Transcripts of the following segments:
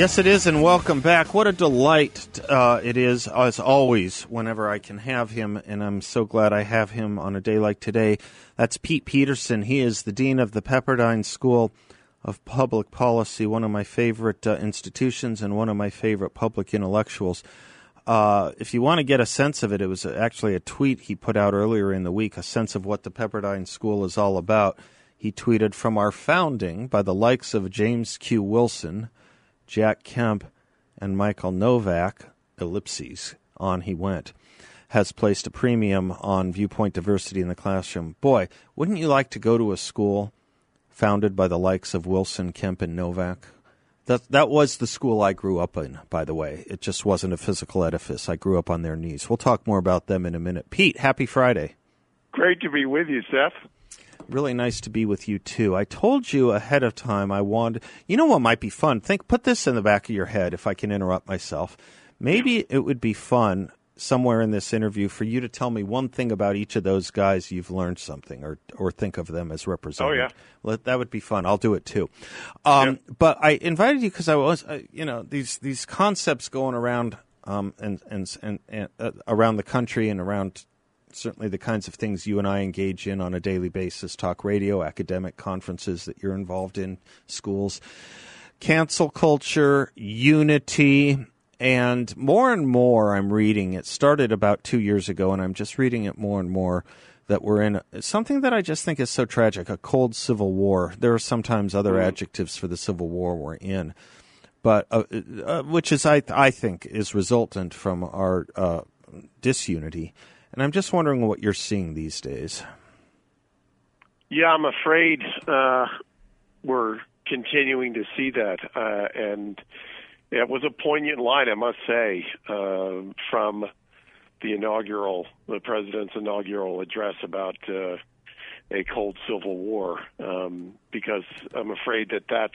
Yes, it is, and welcome back. What a delight uh, it is, as always, whenever I can have him, and I'm so glad I have him on a day like today. That's Pete Peterson. He is the Dean of the Pepperdine School of Public Policy, one of my favorite uh, institutions and one of my favorite public intellectuals. Uh, if you want to get a sense of it, it was actually a tweet he put out earlier in the week, a sense of what the Pepperdine School is all about. He tweeted, From our founding by the likes of James Q. Wilson, Jack Kemp, and Michael Novak, ellipses, on he went, has placed a premium on viewpoint diversity in the classroom. Boy, wouldn't you like to go to a school founded by the likes of Wilson, Kemp, and Novak? That, that was the school I grew up in, by the way. It just wasn't a physical edifice. I grew up on their knees. We'll talk more about them in a minute. Pete, happy Friday. Great to be with you, Seth really nice to be with you too. I told you ahead of time I wanted. You know what might be fun? Think, put this in the back of your head. If I can interrupt myself, maybe it would be fun somewhere in this interview for you to tell me one thing about each of those guys you've learned something or or think of them as represented. Oh yeah, well, that would be fun. I'll do it too. Um, But I invited you because I was uh, you know these these concepts going around um, and and and, and uh, around the country and around certainly the kinds of things you and I engage in on a daily basis talk radio, academic conferences that you're involved in, schools, cancel culture, unity. And more and more, I'm reading. It started about two years ago, and I'm just reading it more and more that we're in something that I just think is so tragic a cold civil war. There are sometimes other mm. adjectives for the civil war we're in, but uh, uh, which is, I, I think, is resultant from our uh, disunity. And I'm just wondering what you're seeing these days. Yeah, I'm afraid uh, we're continuing to see that. Uh, and it was a poignant line, I must say, uh, from the inaugural, the president's inaugural address about uh, a cold civil war, um, because I'm afraid that that's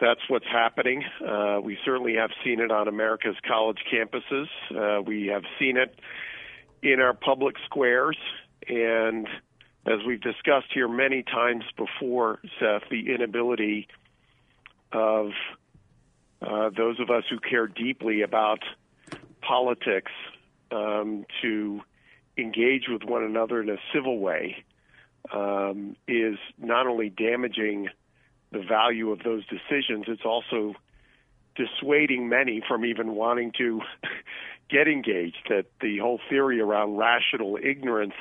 that's what's happening. Uh, we certainly have seen it on America's college campuses. Uh, we have seen it in our public squares. And as we've discussed here many times before, Seth, the inability of uh, those of us who care deeply about politics um, to engage with one another in a civil way um, is not only damaging the value of those decisions, it's also dissuading many from even wanting to get engaged, that the whole theory around rational ignorance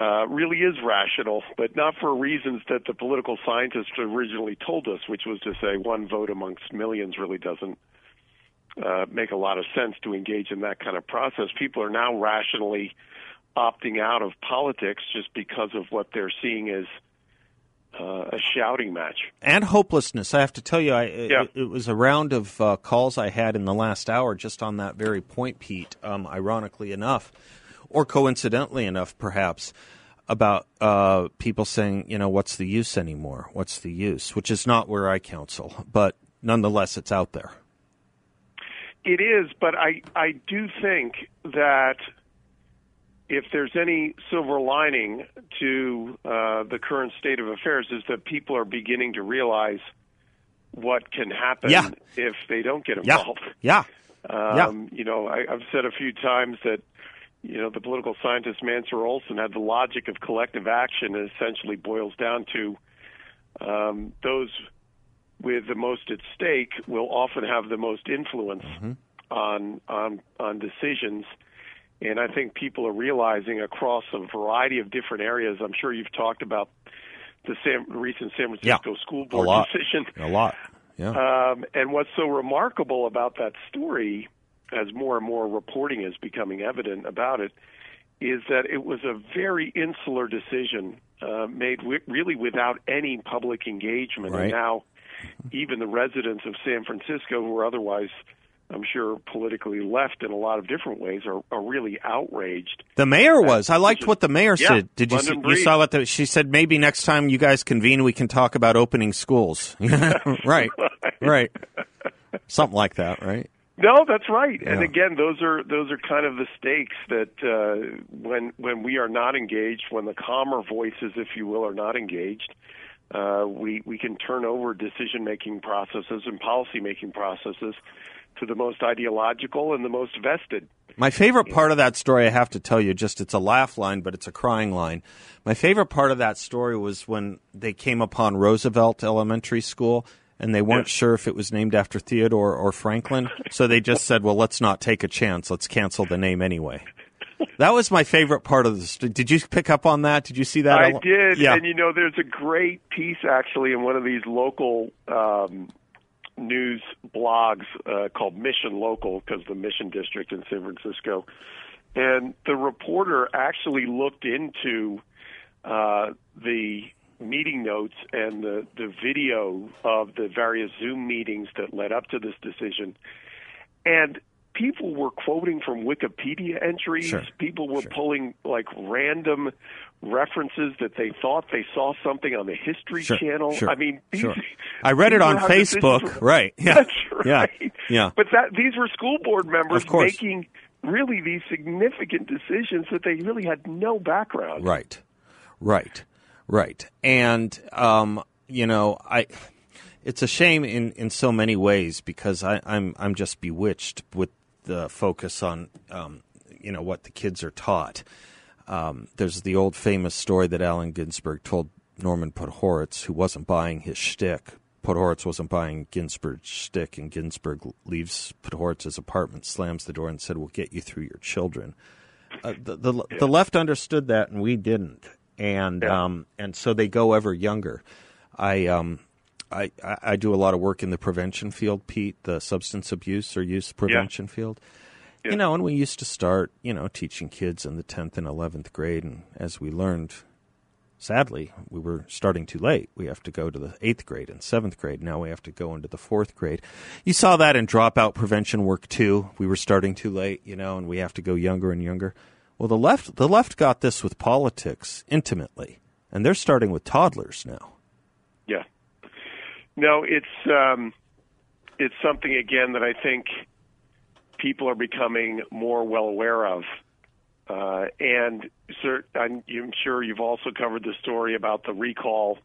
uh, really is rational, but not for reasons that the political scientists originally told us, which was to say one vote amongst millions really doesn't uh, make a lot of sense to engage in that kind of process. People are now rationally opting out of politics just because of what they're seeing as uh, a shouting match and hopelessness. I have to tell you, I, yeah. it, it, was a round of uh, calls I had in the last hour just on that very point, Pete. Um, ironically enough, or coincidentally enough, perhaps, about uh, people saying, you know, what's the use anymore? What's the use? Which is not where I counsel, but nonetheless, it's out there. It is, but I I do think that if there's any silver lining to uh, the current state of affairs, is that people are beginning to realize what can happen yeah. if they don't get involved. Yeah. yeah. Um, you know, I, I've said a few times that you know the political scientist Mancur Olson had the logic of collective action, and essentially boils down to um, those with the most at stake will often have the most influence mm-hmm. on on on decisions and I think people are realizing across a variety of different areas. I'm sure you've talked about the San, recent San Francisco yeah, school board a decision. A lot. Yeah. Um, and what's so remarkable about that story, as more and more reporting is becoming evident about it, is that it was a very insular decision uh, made w- really without any public engagement. Right. And now, even the residents of San Francisco, who are otherwise I'm sure politically left in a lot of different ways are, are really outraged. The mayor was. I liked what the mayor yeah, said. Did you see, you saw what the, she said? Maybe next time you guys convene, we can talk about opening schools. right, right, something like that, right? No, that's right. Yeah. And again, those are those are kind of the stakes that uh, when when we are not engaged, when the calmer voices, if you will, are not engaged, uh, we we can turn over decision making processes and policy making processes to the most ideological and the most vested. My favorite part of that story, I have to tell you, just it's a laugh line, but it's a crying line. My favorite part of that story was when they came upon Roosevelt Elementary School and they weren't sure if it was named after Theodore or Franklin. So they just said, well, let's not take a chance. Let's cancel the name anyway. That was my favorite part of the story. Did you pick up on that? Did you see that? I did. Yeah. And you know, there's a great piece actually in one of these local um, news blogs uh, called Mission Local because the Mission District in San Francisco. And the reporter actually looked into uh, the meeting notes and the, the video of the various Zoom meetings that led up to this decision. And people were quoting from Wikipedia entries. Sure. People were sure. pulling like random references that they thought they saw something on the History sure. Channel. I mean, these, I read it on Facebook. Right. Yeah. That's right. Yeah. yeah. But that these were school board members making really these significant decisions that they really had no background. Right. Right. Right. And um, you know, I it's a shame in, in so many ways because I, I'm I'm just bewitched with the focus on um, you know what the kids are taught. Um, there's the old famous story that Allen Ginsberg told Norman Podhoretz, who wasn't buying his shtick. Podhoretz wasn't buying Ginsberg's shtick, and Ginsberg leaves Podhoretz's apartment, slams the door, and said, "We'll get you through your children." Uh, the the, yeah. the left understood that, and we didn't, and yeah. um, and so they go ever younger. I um, I, I do a lot of work in the prevention field, Pete, the substance abuse or use prevention yeah. field. Yeah. You know, and we used to start, you know, teaching kids in the 10th and 11th grade. And as we learned, sadly, we were starting too late. We have to go to the 8th grade and 7th grade. Now we have to go into the 4th grade. You saw that in dropout prevention work too. We were starting too late, you know, and we have to go younger and younger. Well, the left, the left got this with politics intimately, and they're starting with toddlers now. No, it's um, it's something again that I think people are becoming more well aware of. Uh, and sir, I'm, I'm sure you've also covered the story about the recall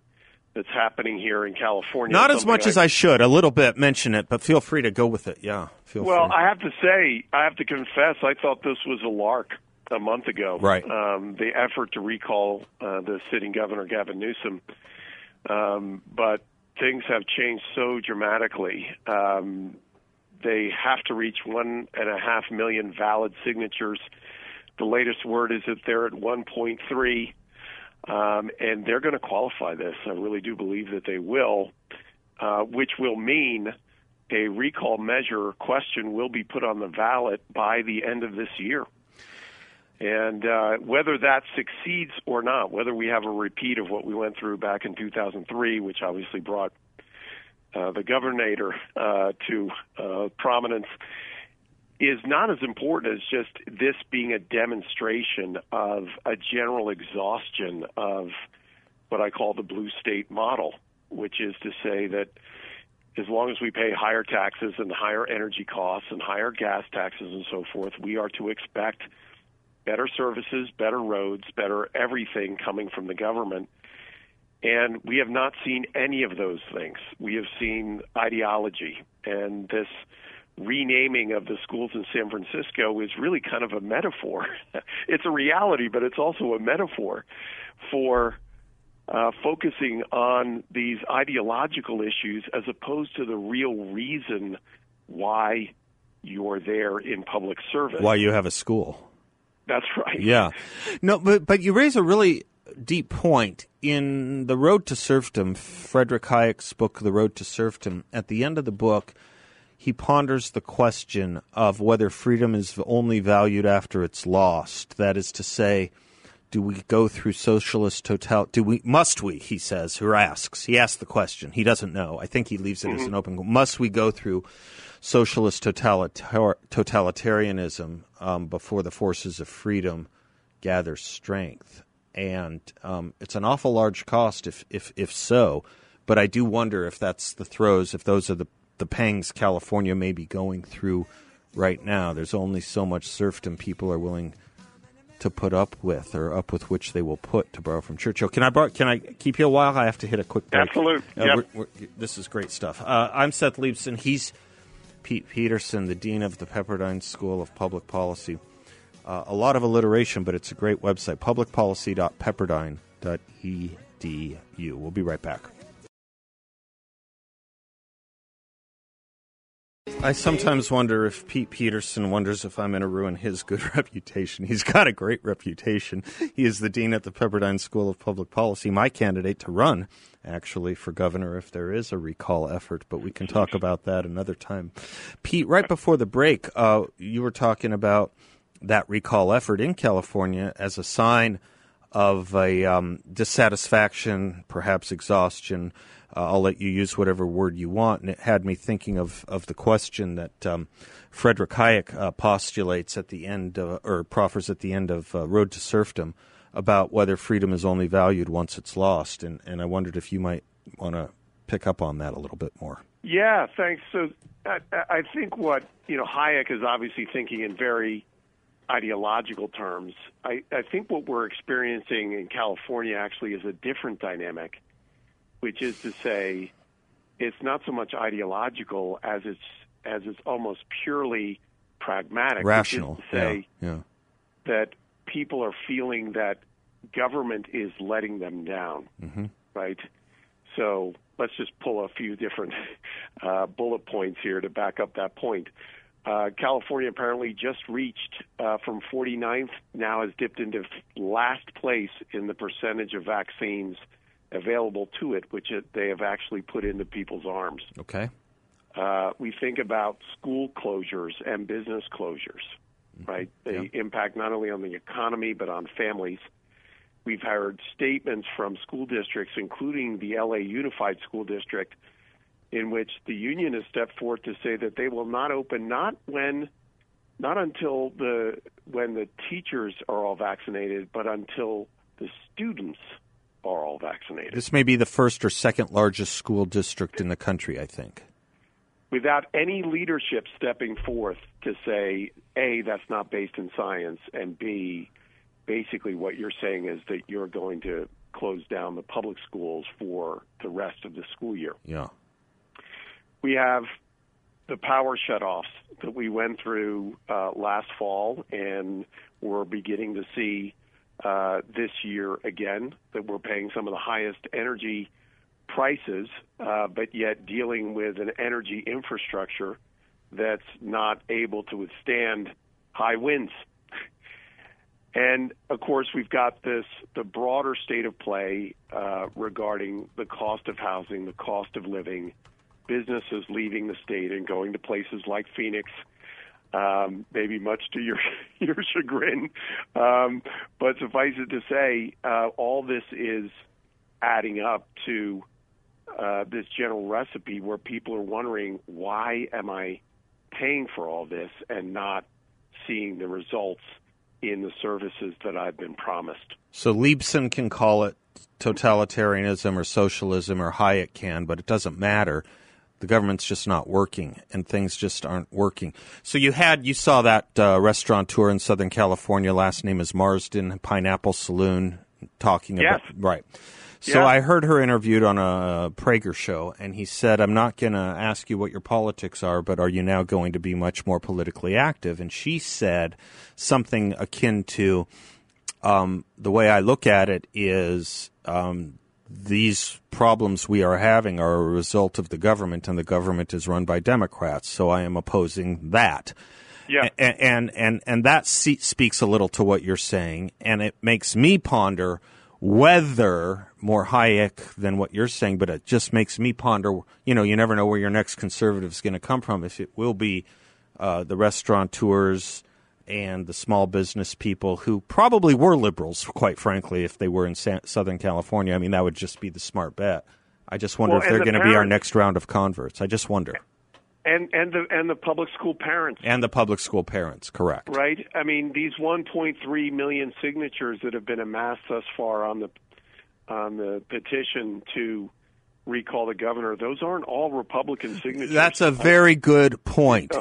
that's happening here in California. Not as much I, as I should. A little bit mention it, but feel free to go with it. Yeah, feel well, free. I have to say, I have to confess, I thought this was a lark a month ago. Right. Um, the effort to recall uh, the sitting governor Gavin Newsom, um, but things have changed so dramatically. Um, they have to reach one and a half million valid signatures. The latest word is that they're at 1.3, um, and they're going to qualify this. I really do believe that they will, uh, which will mean a recall measure question will be put on the ballot by the end of this year. And uh, whether that succeeds or not, whether we have a repeat of what we went through back in 2003, which obviously brought uh, the governor uh, to uh, prominence, is not as important as just this being a demonstration of a general exhaustion of what I call the blue state model, which is to say that as long as we pay higher taxes and higher energy costs and higher gas taxes and so forth, we are to expect better services, better roads, better everything coming from the government. And we have not seen any of those things. We have seen ideology. And this renaming of the schools in San Francisco is really kind of a metaphor. it's a reality, but it's also a metaphor for uh, focusing on these ideological issues as opposed to the real reason why you're there in public service. Why you have a school. That's right. Yeah. No, but but you raise a really deep point in the Road to Serfdom. Frederick Hayek's book, The Road to Serfdom. At the end of the book, he ponders the question of whether freedom is only valued after it's lost. That is to say, do we go through socialist total? Do we? Must we? He says, or asks. He asks the question. He doesn't know. I think he leaves it mm-hmm. as an open. Must we go through socialist totalitar- totalitarianism um, before the forces of freedom gather strength? And um, it's an awful large cost, if if if so. But I do wonder if that's the throes, if those are the the pangs California may be going through right now. There's only so much serfdom people are willing to put up with, or up with which they will put, to borrow from Churchill. Can I bar- can I keep you a while? I have to hit a quick break. Absolutely. Uh, yep. we're, we're, this is great stuff. Uh, I'm Seth Leibsohn. He's Pete Peterson, the dean of the Pepperdine School of Public Policy. Uh, a lot of alliteration, but it's a great website. Publicpolicy.pepperdine.edu. We'll be right back. I sometimes wonder if Pete Peterson wonders if I'm going to ruin his good reputation. He's got a great reputation. He is the dean at the Pepperdine School of Public Policy, my candidate to run, actually, for governor if there is a recall effort, but we can talk about that another time. Pete, right before the break, uh, you were talking about that recall effort in California as a sign of a um, dissatisfaction, perhaps exhaustion. Uh, I'll let you use whatever word you want. And it had me thinking of, of the question that um, Frederick Hayek uh, postulates at the end, of, or proffers at the end of uh, Road to Serfdom about whether freedom is only valued once it's lost. And, and I wondered if you might want to pick up on that a little bit more. Yeah, thanks. So I, I think what, you know, Hayek is obviously thinking in very ideological terms. I, I think what we're experiencing in California actually is a different dynamic, which is to say, it's not so much ideological as it's as it's almost purely pragmatic. Rational. Which is to say yeah. yeah. that people are feeling that government is letting them down, mm-hmm. right? So let's just pull a few different uh, bullet points here to back up that point. Uh, California apparently just reached uh, from 49th, now has dipped into last place in the percentage of vaccines available to it, which it, they have actually put into people's arms. Okay. Uh, we think about school closures and business closures, mm-hmm. right? They yeah. impact not only on the economy but on families. We've heard statements from school districts, including the LA Unified School District, in which the union has stepped forth to say that they will not open not when not until the when the teachers are all vaccinated, but until the students are all vaccinated. This may be the first or second largest school district in the country, I think. Without any leadership stepping forth to say, A, that's not based in science, and B, basically what you're saying is that you're going to close down the public schools for the rest of the school year. Yeah we have the power shutoffs that we went through uh, last fall, and we're beginning to see uh, this year again that we're paying some of the highest energy prices, uh, but yet dealing with an energy infrastructure that's not able to withstand high winds. And of course, we've got this the broader state of play uh, regarding the cost of housing, the cost of living, businesses leaving the state and going to places like Phoenix. Um, maybe much to your your chagrin, um, but suffice it to say, uh, all this is adding up to uh, this general recipe where people are wondering why am I paying for all this and not seeing the results in the services that I've been promised. So Leibsohn can call it totalitarianism or socialism, or Hayek can, but it doesn't matter the government's just not working and things just aren't working. So you had you saw that uh, restaurateur in Southern California. Last name is Marsden Pineapple Saloon talking yes. about right. So I heard her interviewed on a Prager show, and he said, "I'm not going to ask you what your politics are, but are you now going to be much more politically active?" And she said something akin to, um, "The way I look at it is." Um, these problems we are having are a result of the government, and the government is run by Democrats. So I am opposing that. Yeah. And and and, and that speaks a little to what you're saying, and it makes me ponder whether more Hayek than what you're saying, but it just makes me ponder. You know, you never know where your next conservative is going to come from. If it will be uh, the restaurateurs and the small business people who probably were liberals, quite frankly, if they were in Sa- Southern California. I mean, that would just be the smart bet. I just wonder well, if they're the going to be our next round of converts. I just wonder. And and the and the public school parents. And the public school parents, correct. Right? I mean, these 1.3 million signatures that have been amassed thus far on the on the petition to recall the governor, those aren't all Republican signatures. That's a very good point.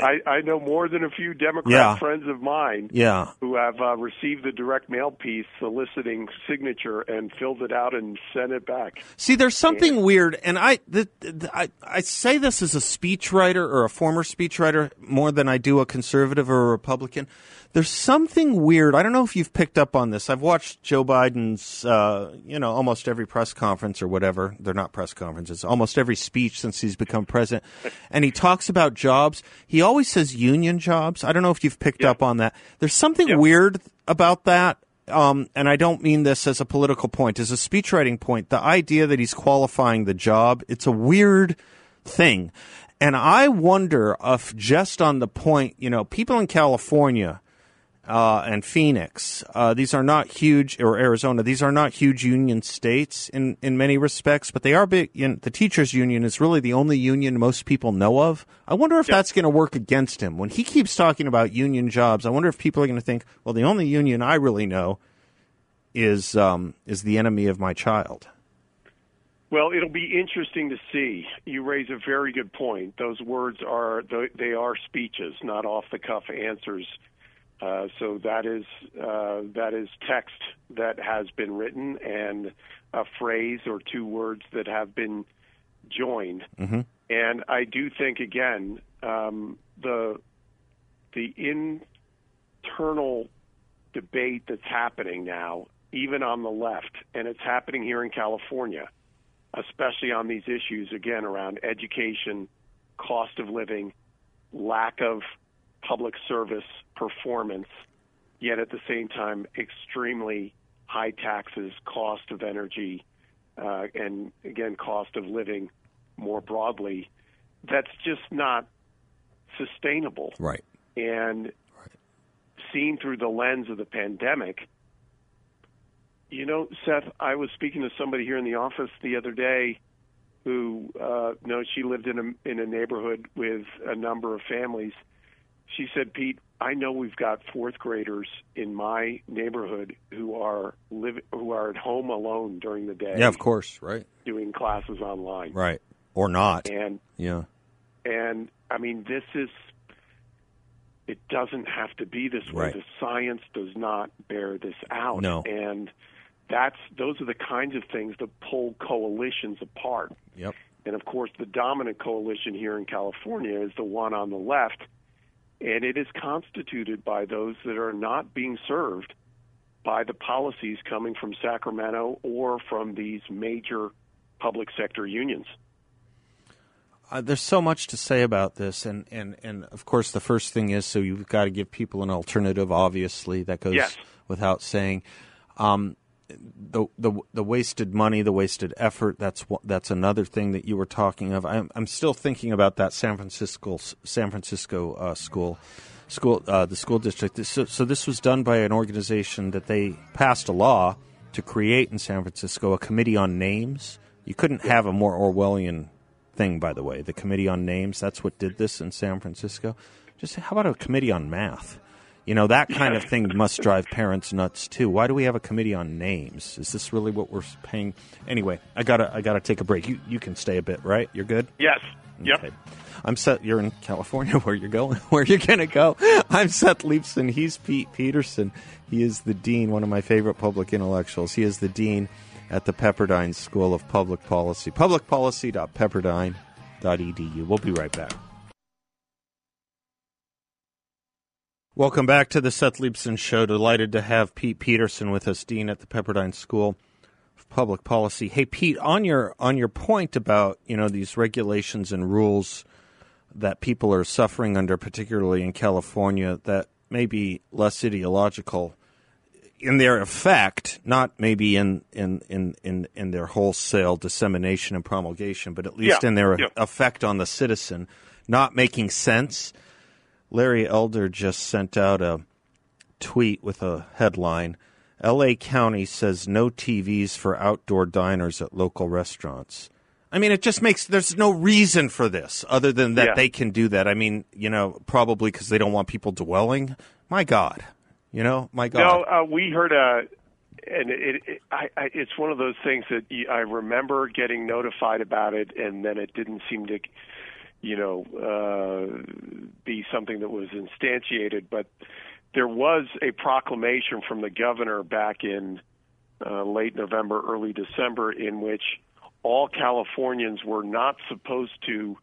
I, I know more than a few Democrat Yeah. friends of mine Yeah. who have uh, received the direct mail piece soliciting signature and filled it out and sent it back. See, there's something weird, and I, the, the, I I say this as a speechwriter or a former speechwriter more than I do a conservative or a Republican. There's something weird. I don't know if you've picked up on this. I've watched Joe Biden's, uh, you know, almost every press conference or whatever. They're not press conferences. Almost every speech since he's become president, and he talks about jobs. He always says union jobs. I don't know if you've picked up on that. There's something Yeah. weird about that um, and I don't mean this as a political point, as a speechwriting point, the idea that he's qualifying the job, it's a weird thing. And I wonder if just on the point, you know, people in California uh, and Phoenix, uh, these are not huge, or Arizona, these are not huge union states in, in many respects, but they are big. You know, the teachers' union is really the only union most people know of. I wonder if that's going to work against him. When he keeps talking about union jobs, I wonder if people are going to think, well, the only union I really know is um, is the enemy of my child. Well, it'll be interesting to see. You raise a very good point. Those words are they are speeches, not off the cuff answers. Uh, so that is uh, that is text that has been written and a phrase or two words that have been joined. And I do think again um, the the internal debate that's happening now, even on the left, and it's happening here in California, especially on these issues again around education, cost of living, lack of public service performance, yet at the same time extremely high taxes, cost of energy, uh, and again cost of living more broadly. That's just not sustainable Right. and right. seen through the lens of the pandemic. You know, Seth, I was speaking to somebody here in the office the other day who, uh, no, she lived in a in a neighborhood with a number of families. She said, Pete, I know we've got fourth graders in my neighborhood who are live who are at home alone during the day, Yeah, of course. Right. doing classes online, Right. Or not. and Yeah. and I mean, this is, it doesn't have to be this way. Right. The science does not bear this out. No. And that's, those are the kinds of things that pull coalitions apart. Yep. And of course, the dominant coalition here in California is the one on the left. And it is constituted by those that are not being served by the policies coming from Sacramento or from these major public sector unions. Uh, there's so much to say about this, and, and, and of course, the first thing is so you've got to give people an alternative. Obviously, that goes Yes. without saying. Um, the the the wasted money, the wasted effort. That's what, that's another thing that you were talking of. I'm I'm still thinking about that San Francisco San Francisco uh, school school uh, the school district. This- So, so this was done by an organization that they passed a law to create in San Francisco a committee on names. You couldn't have a more Orwellian thing, by the way. The committee on names. That's what did this in San Francisco. Just how about a committee on math? You know that kind of thing must drive parents nuts too. Why do we have a committee on names? Is this really what we're paying? Anyway, I gotta I gotta take a break. You you can stay a bit, right? You're good. Yes. Yep. I'm Seth. You're in California. Where you're going? Where you're gonna go? I'm Seth Leibsohn. He's Pete Peterson. He is the dean, one of my favorite public intellectuals. He is the dean at the Pepperdine School of Public Policy. Publicpolicy.pepperdine.edu. We'll be right back. Welcome back to the Seth Leibsohn Show. Delighted to have Pete Peterson with us, Dean at the Pepperdine School of Public Policy. Hey, Pete, on your on your point about you know these regulations and rules that people are suffering under, particularly in California, that may be less ideological in their effect, not maybe in in in in, in their wholesale dissemination and promulgation, but at least Yeah, in their yeah. effect on the citizen, not making sense. Larry Elder just sent out a tweet with a headline LA County says no TVs for outdoor diners at local restaurants. I mean, it just makes there's no reason for this other than that Yeah. they can do that. I mean, you know, probably because they don't want people dwelling. My God, you know, my God. No, uh, we heard a, and it, it I, I, it's one of those things that I remember getting notified about it, and then it didn't seem to you know, uh, be something that was instantiated. But there was a proclamation from the governor back in uh, late November, early December, in which all Californians were not supposed to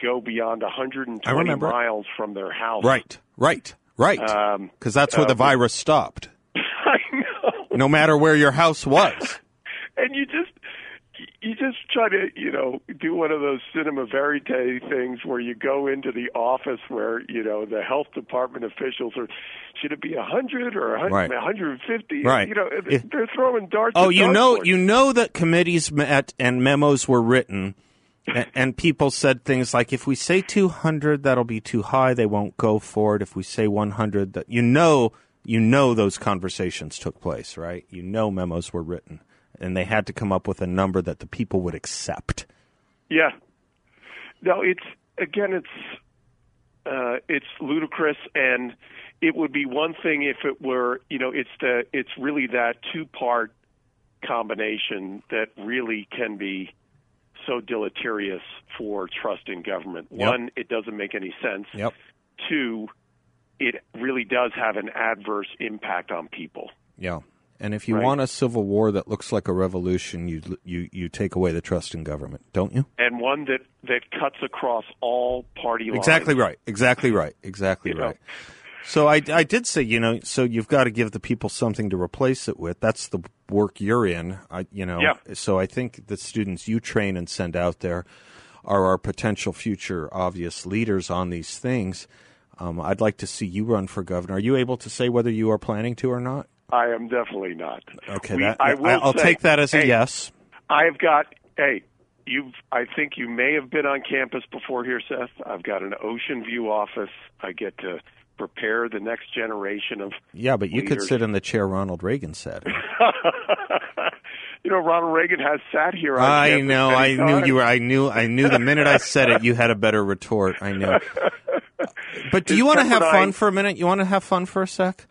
go beyond 120 miles from their house. Right, right, right. Because um, that's where uh, the virus stopped. I know. No matter where your house was. and you just you just try to, you know, do one of those cinema verite things where you go into the office where, you know, the health department officials are, should it be a 100 or a 100, right. 150? Right. You know, they're throwing darts. Oh, you know, you know that committees met and memos were written. and, and people said things like, "If we say 200, that'll be too high. They won't go for it. If we say 100, that you know, you know, those conversations took place, right? You know, memos were written." And they had to come up with a number that the people would accept. Yeah. No, it's again, it's uh, it's ludicrous, and it would be one thing if it were, you know, it's the it's really that two part combination that really can be so deleterious for trust in government. Yep. One, it doesn't make any sense. Yep. Two, it really does have an adverse impact on people. Yeah. And if you right. want a civil war that looks like a revolution, you you you take away the trust in government, don't you? And one that that cuts across all party lines. Exactly right. Exactly right. Exactly you right. Know? So I, I did say, you know, so you've got to give the people something to replace it with. That's the work you're in. I, you know, yeah. so I think the students you train and send out there are our potential future obvious leaders on these things. Um, I'd like to see you run for governor. Are you able to say whether you are planning to or not? I am definitely not. Okay, we, that, I will I'll say, take that as a hey, yes. I've got hey, you've I think you may have been on campus before here, Seth. I've got an ocean view office. I get to prepare the next generation of yeah, but you leaders. could sit in the chair Ronald Reagan sat in. you know, Ronald Reagan has sat here. I know. I knew you were. I knew. I knew the minute I said it, you had a better retort. I know. But do you want to have fun for a minute? You want to have fun for a sec?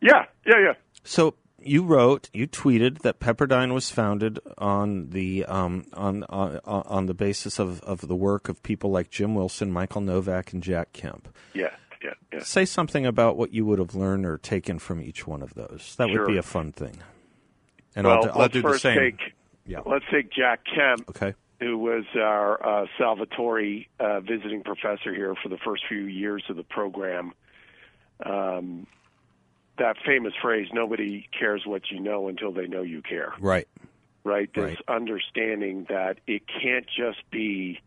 Yeah, yeah, yeah. So you wrote, you tweeted that Pepperdine was founded on the um, on, on on the basis of, of the work of people like Jim Wilson, Michael Novak, and Jack Kemp. Yeah, yeah, yeah. Say something about what you would have learned or taken from each one of those. That sure. would be a fun thing. And well, I'll, I'll do first the same. Take, yeah. Let's take Jack Kemp. Okay. Who was our uh, Salvatori uh, visiting professor here for the first few years of the program? Um, that famous phrase, nobody cares what you know until they know you care. Right. Right? This right. understanding that it can't just be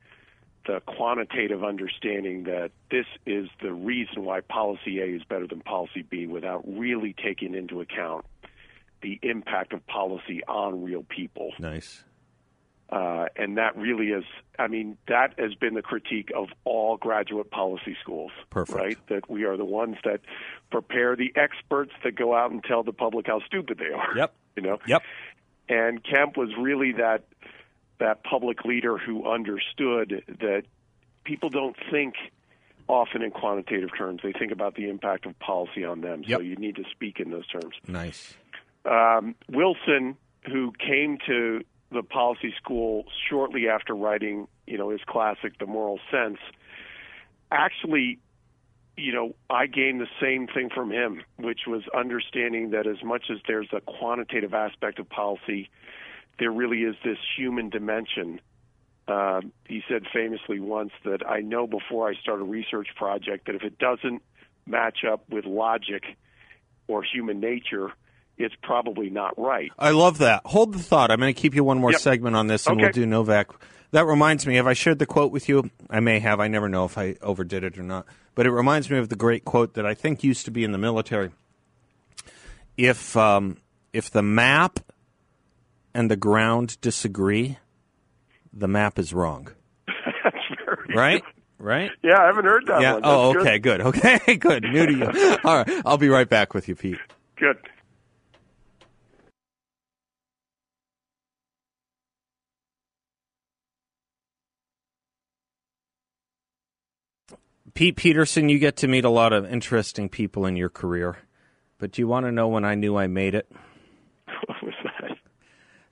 the quantitative understanding that this is the reason why policy A is better than policy B without really taking into account the impact of policy on real people. Nice. Uh, and that really is, I mean, that has been the critique of all graduate policy schools. Perfect. Right? That we are the ones that prepare the experts that go out and tell the public how stupid they are. Yep. You know? Yep. And Kemp was really that that public leader who understood that people don't think often in quantitative terms. They think about the impact of policy on them. Yep. So you need to speak in those terms. Nice. Um, Wilson, who came to the policy school shortly after writing, you know, his classic The Moral Sense, actually, you know, I gained the same thing from him, which was understanding that as much as there's a quantitative aspect of policy, there really is this human dimension. Uh, he said famously once that I know before I start a research project that if it doesn't match up with logic or human nature, it's probably not right. I love that. Hold the thought. I'm going to keep you one more Yep. segment on this, and Okay. we'll do Novak. That reminds me. Have I shared the quote with you? I may have. I never know if I overdid it or not. But it reminds me of the great quote that I think used to be in the military. If um, if the map and the ground disagree, the map is wrong. That's very Right? Right? Yeah, I haven't heard that yeah. one. Oh, okay. Good. Okay. Good. New to you. All right. I'll be right back with you, Pete. Good. Good. Pete Peterson, you get to meet a lot of interesting people in your career. But do you want to know when I knew I made it? What was that?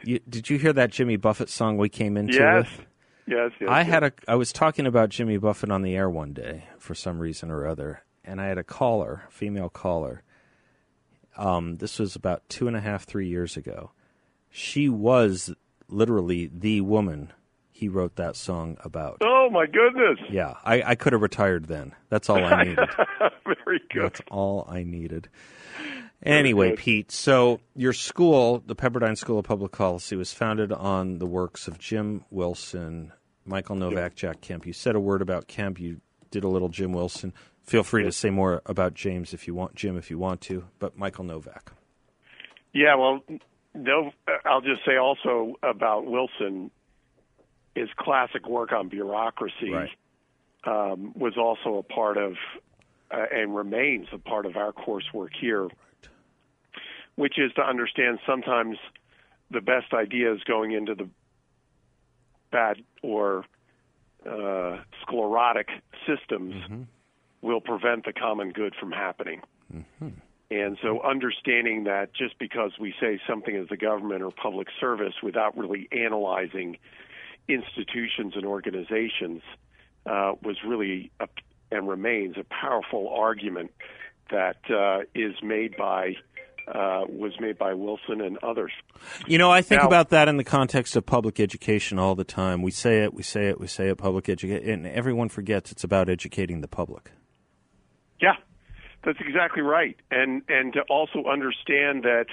You, did you hear that Jimmy Buffett song we came into Yes. with? Yes, yes. I yes. had a. I was talking about Jimmy Buffett on the air one day for some reason or other, and I had a caller, female caller. Um, this was about two and a half, three years ago. She was literally the woman he wrote that song about. Oh my goodness! Yeah, I, I could have retired then. That's all I needed. Very good. That's all I needed. Anyway. Pete, so your school, the Pepperdine School of Public Policy, was founded on the works of Jim Wilson, Michael Novak, Jack Kemp. You said a word about Kemp. You did a little Jim Wilson. Feel free to say more about James if you want, Jim, if you want to, but Michael Novak. Yeah, well, no. I'll just say also about Wilson, his classic work on bureaucracy Right. um, was also a part of, uh, and remains a part of our coursework here, which is to understand sometimes the best ideas going into the bad or uh, sclerotic systems will prevent the common good from happening. And so, understanding that just because we say something is the government or public service without really analyzing institutions and organizations uh, was really a, and remains a powerful argument that uh, is made by uh, was made by Wilson and others. You know, I think Now- about that in the context of public education all the time. We say it, we say it, we say it, public education, and everyone forgets it's about educating the public. Yeah, that's exactly right. And and to also understand that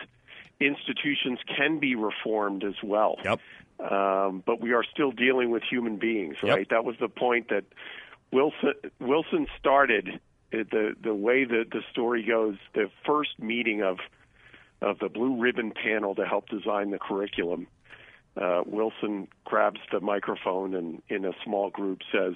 institutions can be reformed as well. Yep. Um, but we are still dealing with human beings, Yep. right? That was the point that Wilson Wilson started. The the way that the story goes, the first meeting of of the blue ribbon panel to help design the curriculum. Uh, Wilson grabs the microphone and in a small group says,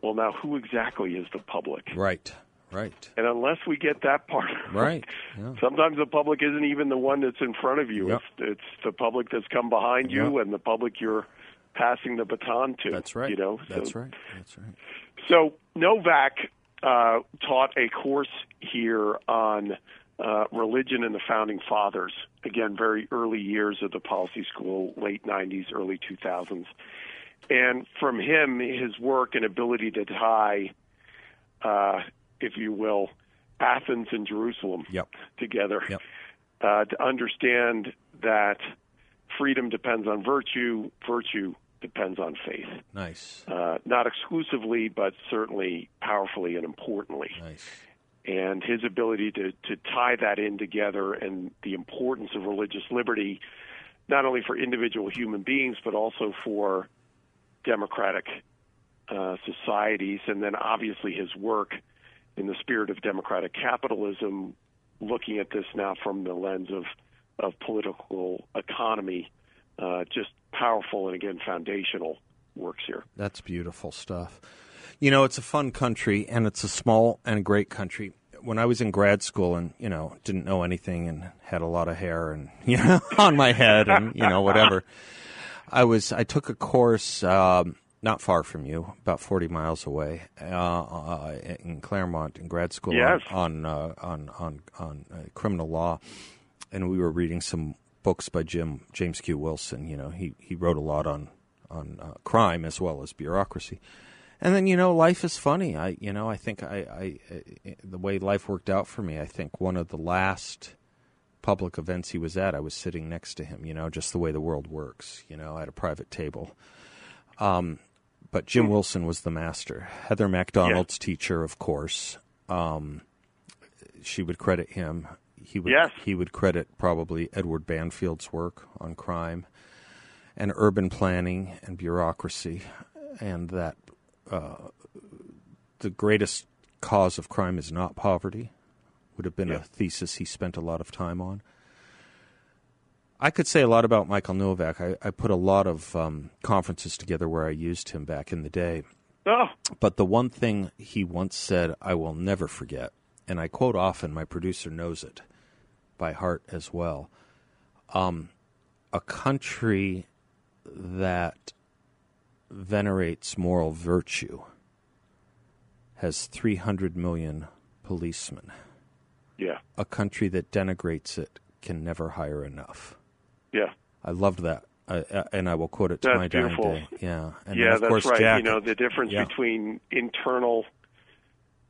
"Well, now who exactly is the public?" Right, right, And unless we get that part right. Yeah. sometimes the public isn't even the one that's in front of you. Yep. It's it's the public that's come behind you and the public you're passing the baton to. That's right. You know, That's so, right. That's right. So Novak uh, taught a course here on uh, religion and the founding fathers. Again, very early years of the policy school, late '90s, early 2000s. And from him, his work and ability to tie, uh, if you will, Athens and Jerusalem Yep. together Yep. uh, to understand that freedom depends on virtue, virtue depends on faith. Nice. Uh, not exclusively, but certainly powerfully and importantly. Nice. And his ability to, to tie that in together and the importance of religious liberty, not only for individual human beings, but also for democratic uh, societies. And then obviously his work in the spirit of democratic capitalism, looking at this now from the lens of, of political economy, uh, just powerful and again foundational works here. That's beautiful stuff. You know, it's a fun country and it's a small and great country. When I was in grad school and, you know, didn't know anything and had a lot of hair and, you know, on my head and, you know, whatever. I was, I took a course, um, not far from you, about 40 miles away, uh, uh, in Claremont in grad school Yes. on, on, uh, on, on, on uh, criminal law. And we were reading some books by Jim, James Q. Wilson. You know, he, he wrote a lot on, on uh, crime as well as bureaucracy. And then you know, life is funny. I you know, I think I, I, I the way life worked out for me. I think one of the last public events he was at, I was sitting next to him. You know, just the way the world works. You know, at a private table. Um, but Jim Wilson was the master. Heather MacDonald's teacher, of course. Um, she would credit him. He would Yes. he would credit probably Edward Banfield's work on crime and urban planning and bureaucracy, and that uh, the greatest cause of crime is not poverty. Would have been a thesis he spent a lot of time on. I could say a lot about Michael Novak. I, I put a lot of um, conferences together where I used him back in the day. Oh, But the one thing he once said I will never forget, and I quote often, my producer knows it by heart as well. Um, a country that venerates moral virtue has 300 million policemen. yeah, A country that denigrates it can never hire enough. Yeah. I loved that and I will quote it to That's my dying beautiful. day. Yeah, and yeah, that's course, right. Jack, you know, the difference Yeah. between internal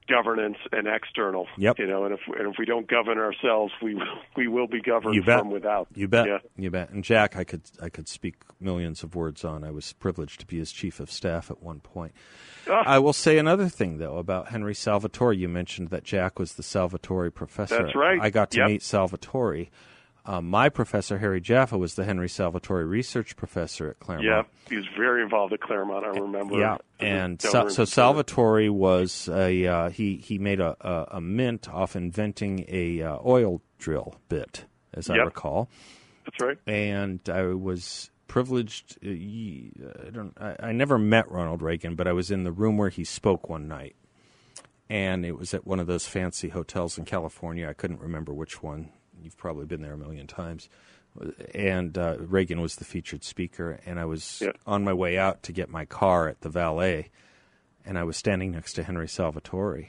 governance and external. Yep. You know, and if and if we don't govern ourselves, we will- we will be governed You bet. from without. You bet. Yeah. You bet. And Jack, I could I could speak millions of words on. I was privileged to be his chief of staff at one point. Ah. I will say another thing though about Henry Salvatori. You mentioned that Jack was the Salvatori professor. That's right. I got to Yep. meet Salvatori. Um, my professor Harry Jaffa was the Henry Salvatori research professor at Claremont. Yeah, he was very involved at Claremont. I remember. Yeah, and so, so. Salvatori was a uh, he he made a, a, a mint off inventing a uh, oil drill bit, as I Yep. recall. That's right. and I was privileged. uh, I don't. I, I never met Ronald Reagan, but I was in the room where he spoke one night, and it was at one of those fancy hotels in California. I couldn't remember which one. You've probably been there a million times. And uh, Reagan was the featured speaker, and I was Yeah. on my way out to get my car at the valet, and I was standing next to Henry Salvatori,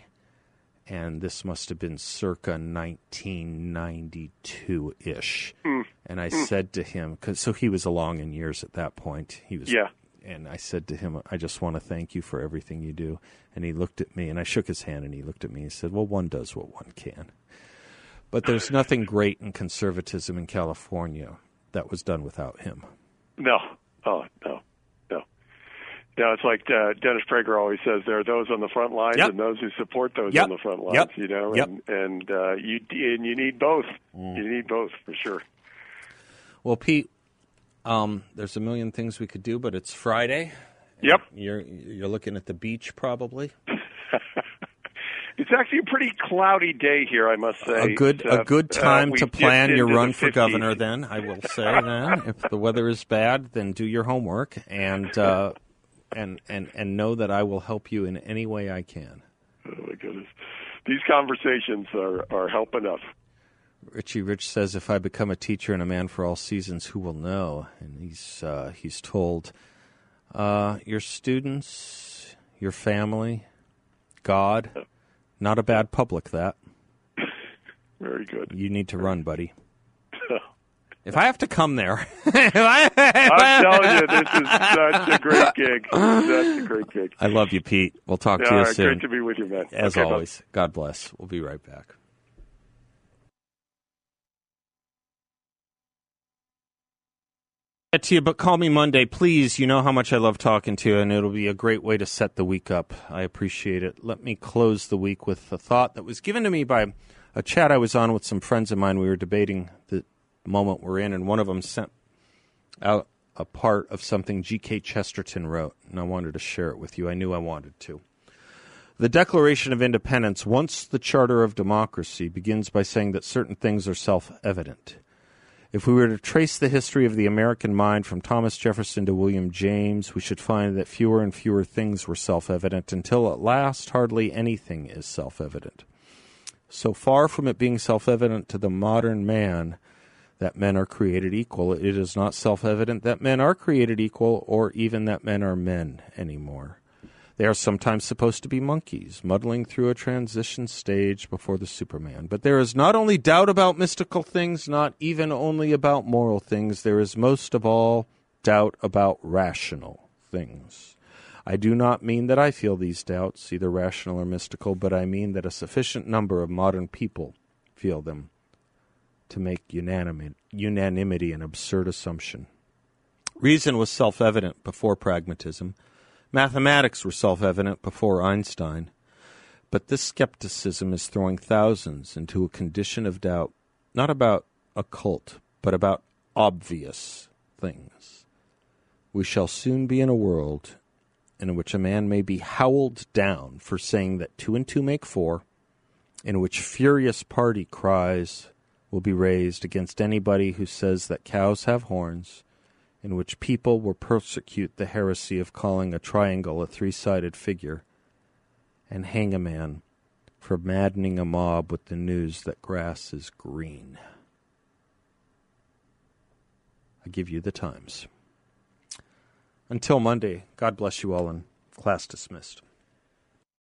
and this must have been circa 1992 ish. And I said to him, cause, so he was along in years at that point. He was, Yeah. And I said to him, I just want to thank you for everything you do. And he looked at me, and I shook his hand, and he looked at me and he said, Well, one does what one can. But there's nothing great in conservatism in California that was done without him. No. Oh no. No. No, it's like uh, Dennis Prager always says: there are those on the front lines Yep. and those who support those Yep. on the front lines. Yep. You know, and and uh, you and you need both. Mm. You need both for sure. Well, Pete, um, there's a million things we could do, but it's Friday. Yep. You're you're looking at the beach probably. It's actually a pretty cloudy day here, I must say. a good uh, a good uh, time we to plan your run for 50s. governor. Then I will say then, if the weather is bad, then do your homework and uh, and and and know that I will help you in any way I can. Oh my goodness, these conversations are are help enough. Richie Rich says, "If I become a teacher and a man for all seasons, who will know?" And he's uh, he's told uh, your students, your family, God. Not a bad public. That Very good. you need to run, buddy. If I have to come there, I, I'm telling you, this is such a great gig. Such a great gig. I love you, Pete. We'll talk to you right, soon. great to be with you, man. As Okay, bye. always, God bless. We'll be right back. To you, but call me Monday, please. You know how much I love talking to you, and it'll be a great way to set the week up. I appreciate it. Let me close the week with a thought that was given to me by a chat I was on with some friends of mine. We were debating the moment we're in, and one of them sent out a part of something G.K. Chesterton wrote, and I wanted to share it with you. I knew I wanted to. The Declaration of Independence, once the Charter of Democracy, begins by saying that certain things are self evident. If we were to trace the history of the American mind from Thomas Jefferson to William James, we should find that fewer and fewer things were self evident until at last hardly anything is self evident. So far from it being self evident to the modern man that men are created equal, it is not self evident that men are created equal or even that men are men anymore. They are sometimes supposed to be monkeys, muddling through a transition stage before the Superman. But there is not only doubt about mystical things, not even only about moral things, there is most of all doubt about rational things. I do not mean that I feel these doubts, either rational or mystical, but I mean that a sufficient number of modern people feel them to make unanimity, an absurd assumption. Reason was self evident before pragmatism. Mathematics were self evident before Einstein. But this skepticism is throwing thousands into a condition of doubt, not about occult, but about obvious things. We shall soon be in a world in which a man may be howled down for saying that two and two make four, in which furious party cries will be raised against anybody who says that cows have horns in which people will persecute the heresy of calling a triangle a three sided figure, and hang a man for maddening a mob with the news that grass is green. I give you the times. Until Monday, God bless you all, and class dismissed.